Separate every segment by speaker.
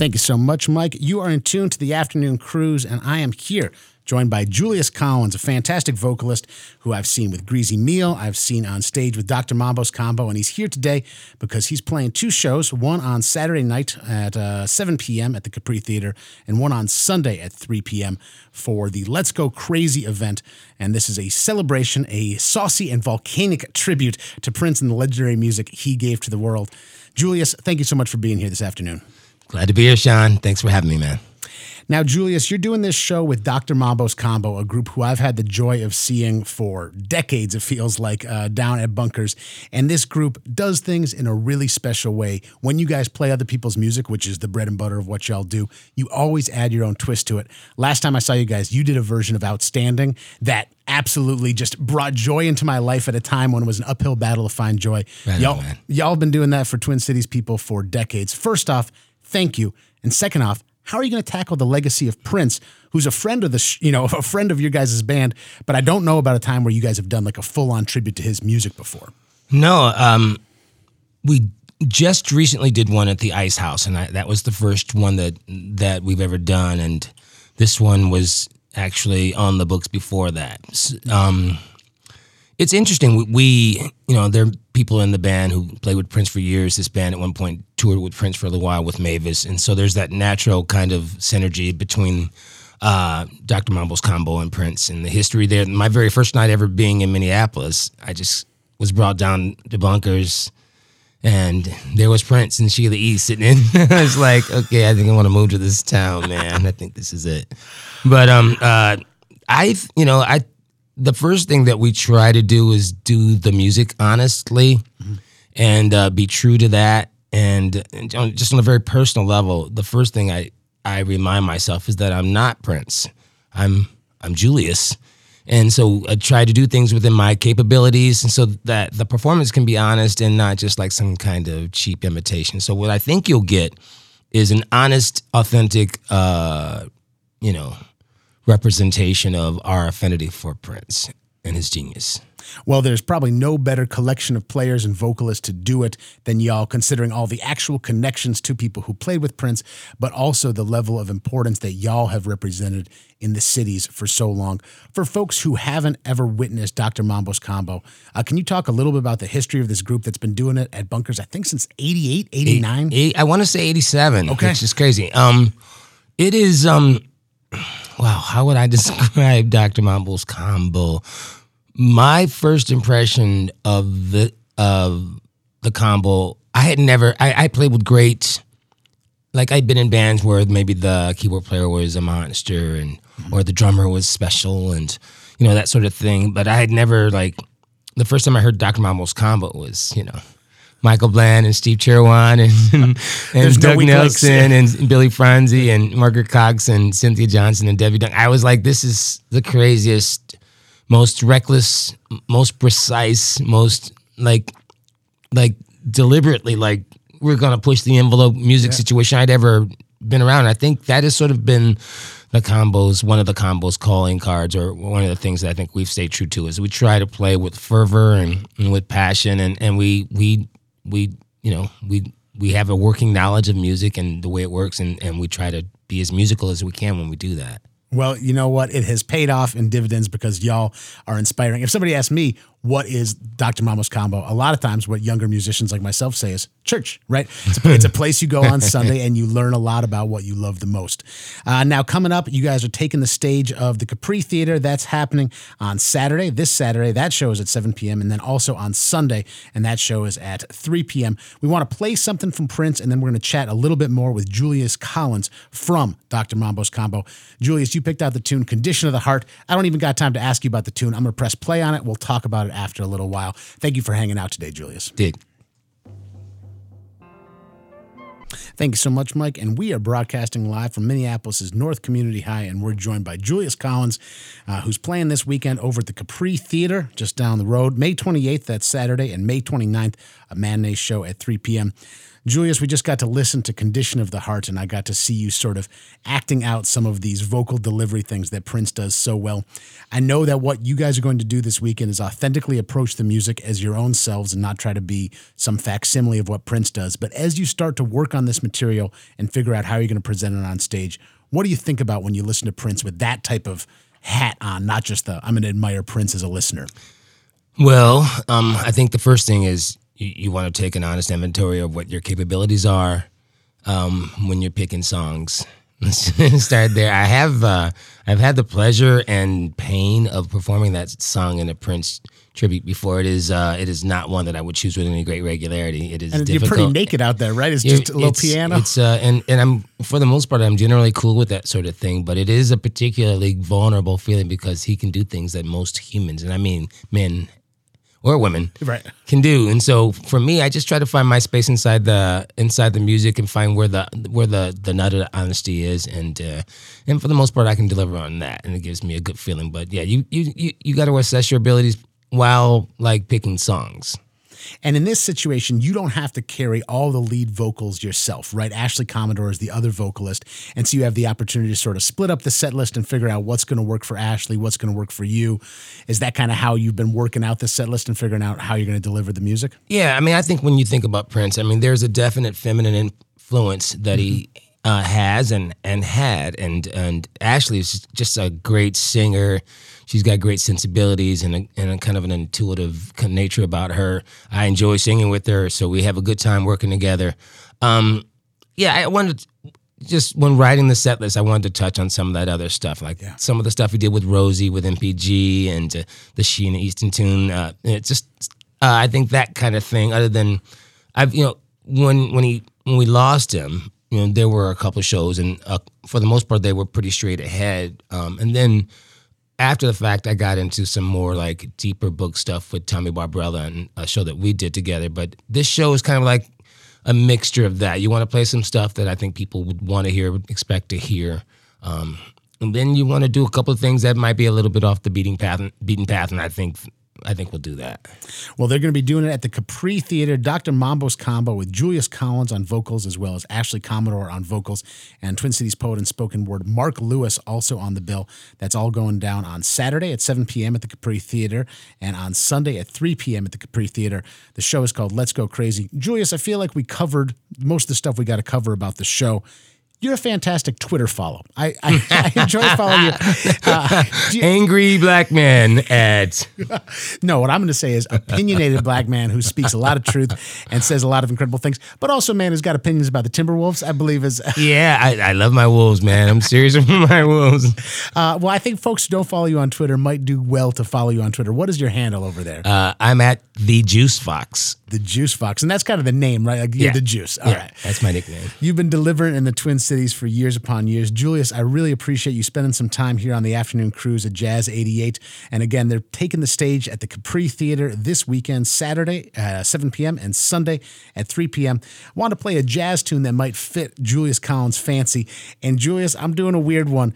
Speaker 1: Thank you so much, Mike. You are in tune to the afternoon cruise, and I am here joined by Julius Collins, a fantastic vocalist who I've seen with Greasy Meal. I've seen on stage with Dr. Mambo's Combo, and he's here today because he's playing two shows one on Saturday night at uh, 7 p.m. at the Capri Theater, and one on Sunday at 3 p.m. for the Let's Go Crazy event. And this is a celebration, a saucy and volcanic tribute to Prince and the legendary music he gave to the world. Julius, thank you so much for being here this afternoon.
Speaker 2: Glad to be here, Sean. Thanks for having me, man.
Speaker 1: Now, Julius, you're doing this show with Dr. Mambo's Combo, a group who I've had the joy of seeing for decades, it feels like, uh, down at Bunkers. And this group does things in a really special way. When you guys play other people's music, which is the bread and butter of what y'all do, you always add your own twist to it. Last time I saw you guys, you did a version of Outstanding that absolutely just brought joy into my life at a time when it was an uphill battle to find joy.
Speaker 2: Right
Speaker 1: y'all,
Speaker 2: on,
Speaker 1: y'all have been doing that for Twin Cities people for decades. First off, thank you. And second off, how are you going to tackle the legacy of Prince, who's a friend of the, you know, a friend of your guys' band, but I don't know about a time where you guys have done like a full on tribute to his music before.
Speaker 2: No, um, we just recently did one at the Ice House, and I, that was the first one that that we've ever done. And this one was actually on the books before that. Um, it's interesting. We, you know, there are people in the band who played with Prince for years. This band at one point toured with Prince for a little while with Mavis, and so there's that natural kind of synergy between uh, Dr. Mambo's combo and Prince and the history there. My very first night ever being in Minneapolis, I just was brought down to bunkers. And there was Prince and Sheila E. sitting in. I was like, okay, I think I want to move to this town, man. I think this is it. But um, uh, I, you know, I the first thing that we try to do is do the music honestly and uh, be true to that. And, and on- just on a very personal level, the first thing I, I remind myself is that I'm not Prince. I'm I'm Julius. And so I try to do things within my capabilities and so that the performance can be honest and not just like some kind of cheap imitation. So what I think you'll get is an honest, authentic uh, you know, representation of our affinity for Prince and his genius.
Speaker 1: Well, there's probably no better collection of players and vocalists to do it than y'all, considering all the actual connections to people who played with Prince, but also the level of importance that y'all have represented in the cities for so long. For folks who haven't ever witnessed Dr. Mambo's Combo, uh, can you talk a little bit about the history of this group that's been doing it at Bunkers, I think since 88, 89?
Speaker 2: Eight, I want to say 87.
Speaker 1: Okay.
Speaker 2: Which is crazy. Um, it is, um, wow, how would I describe Dr. Mambo's combo? My first impression of the, of the combo, I had never, I, I played with great, like I'd been in bands where maybe the keyboard player was a monster and, mm-hmm. or the drummer was special and, you know, that sort of thing. But I had never like, the first time I heard Dr. Mambo's combo was, you know, Michael Bland and Steve Cherwan and, and,
Speaker 1: no
Speaker 2: Doug
Speaker 1: links.
Speaker 2: Nelson and Billy Franze and Margaret Cox and Cynthia Johnson and Debbie Dunn. I was like, this is the craziest, most reckless, most precise, most like, like deliberately like we're gonna push the envelope music situation I'd ever been around. I think that has sort of been the combos, one of the combos calling cards, or one of the things that I think we've stayed true to is we try to play with fervor and, and with passion, and and we we we you know we we have a working knowledge of music and the way it works, and and we try to be as musical as we can when we do that.
Speaker 1: Well, you know what? It has paid off in dividends because y'all are inspiring. If somebody asked me, what is Dr. Mambo's Combo? A lot of times, what younger musicians like myself say is church, right? It's a, it's a place you go on Sunday and you learn a lot about what you love the most. Uh, now, coming up, you guys are taking the stage of the Capri Theater. That's happening on Saturday, this Saturday. That show is at 7 p.m. And then also on Sunday, and that show is at 3 p.m. We want to play something from Prince, and then we're going to chat a little bit more with Julius Collins from Dr. Mambo's Combo. Julius, you picked out the tune Condition of the Heart. I don't even got time to ask you about the tune. I'm going to press play on it. We'll talk about it after a little while. Thank you for hanging out today, Julius.
Speaker 2: Dig.
Speaker 1: Thank you so much, Mike. And we are broadcasting live from Minneapolis' North Community High, and we're joined by Julius Collins, uh, who's playing this weekend over at the Capri Theater just down the road. May 28th, that's Saturday, and May 29th, a matinee show at 3 p.m. Julius, we just got to listen to Condition of the Heart, and I got to see you sort of acting out some of these vocal delivery things that Prince does so well. I know that what you guys are going to do this weekend is authentically approach the music as your own selves and not try to be some facsimile of what Prince does. But as you start to work on this material and figure out how you're going to present it on stage, what do you think about when you listen to Prince with that type of hat on, not just the I'm going to admire Prince as a listener?
Speaker 2: Well, um, I think the first thing is you, you want to take an honest inventory of what your capabilities are um, when you're picking songs. Start there. I have uh, I've had the pleasure and pain of performing that song in a Prince tribute before. It is uh, it is not one that I would choose with any great regularity. It is
Speaker 1: And
Speaker 2: difficult.
Speaker 1: you're pretty naked out there, right? It's just a little
Speaker 2: It's-
Speaker 1: piano.
Speaker 2: It's uh, and and I'm for the most part I'm generally cool with that sort of thing, but it is a particularly vulnerable feeling because he can do things that most humans, and I mean men or women,
Speaker 1: Right.
Speaker 2: can do. And so for me, I just try to find my space inside the inside the music and find where the where the the nut of the honesty is, and uh, and for the most part, I can deliver on that, and it gives me a good feeling. But yeah, you you you, you got to assess your abilities while like picking songs.
Speaker 1: And in this situation, you don't have to carry all the lead vocals yourself, right? Ashley Commodore is the other vocalist. And so you have the opportunity to sort of split up the set list and figure out what's going to work for Ashley, what's going to work for you. Is that kind of how you've been working out the set list and figuring out how you're going to deliver the music?
Speaker 2: Yeah, I mean, I think when you think about Prince, I mean, there's a definite feminine influence that he mm-hmm. Uh, has and and had, and and Ashley is just a great singer. She's got great sensibilities and a, and a kind of an intuitive nature about her. I enjoy singing with her, so we have a good time working together. Um, yeah, I wanted just when writing the set list, I wanted to touch on some of that other stuff, like some of the stuff we did with Rosie with NPG and uh, the Sheena Easton tune. Uh, it's just, uh, I think that kind of thing. Other than, I've you know when when he when we lost him, you know there were a couple of shows, and uh, for the most part they were pretty straight ahead. Um, and then after the fact, I got into some more like deeper book stuff with Tommy Barbarella and a show that we did together. But this show is kind of like a mixture of that. You want to play some stuff that I think people would want to hear, expect to hear. Um, and then you want to do a couple of things that might be a little bit off the beating path, beaten path, and I think I think we'll do that.
Speaker 1: Well, they're going to be doing it at the Capri Theater. Dr. Mambo's combo with Julius Collins on vocals, as well as Ashley Commodore on vocals, and Twin Cities poet and spoken word Mark Lewis also on the bill. That's all going down on Saturday at 7 p.m. at the Capri Theater, and on Sunday at 3 p.m. at the Capri Theater. The show is called Let's Go Crazy. Julius, I feel like we covered most of the stuff we got to cover about the show. You're a fantastic Twitter follow. I, I, I enjoy following you. Uh, you-
Speaker 2: Angry black man ads.
Speaker 1: no, what I'm going to say is opinionated black man who speaks a lot of truth and says a lot of incredible things, but also a man who's got opinions about the Timberwolves. I believe is
Speaker 2: Yeah, I, I love my wolves, man. I'm serious about my wolves.
Speaker 1: uh, well. I think folks who don't follow you on Twitter might do well to follow you on Twitter. What is your handle over there?
Speaker 2: Uh, I'm at the Juice Fox.
Speaker 1: the Juice Fox, and that's kind of the name, right? Like you're
Speaker 2: Yeah.
Speaker 1: the Juice. All right.
Speaker 2: yeah, that's my nickname.
Speaker 1: You've been delivering in the Twin Cities for years upon years. Julius, I really appreciate you spending some time here on the afternoon cruise at Jazz 88. And again, they're taking the stage at the Capri Theater this weekend, Saturday at 7 p.m. and Sunday at 3 p.m. I want to play a jazz tune that might fit Julius Collins' fancy. And Julius, I'm doing a weird one.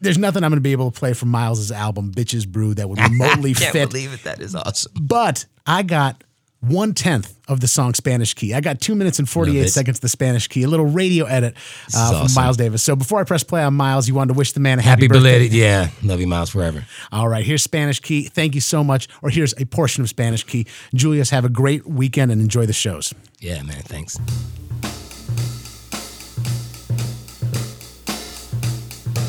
Speaker 1: There's nothing I'm going to be able to play from Miles's album, Bitches Brew, that would remotely
Speaker 2: Can't
Speaker 1: fit
Speaker 2: believe it. That is awesome.
Speaker 1: but I got one tenth of the song Spanish Key. I got two minutes and 48 seconds of the Spanish Key, a little radio edit uh, from
Speaker 2: awesome.
Speaker 1: Miles Davis. So before I press play on Miles, you wanted to wish the man a happy,
Speaker 2: Happy
Speaker 1: birthday.
Speaker 2: belated. Yeah, love you, Miles, forever.
Speaker 1: All right, here's Spanish Key. Thank you so much. Or here's a portion of Spanish Key. Julius, have a great weekend and enjoy the shows.
Speaker 2: Yeah, man. Thanks.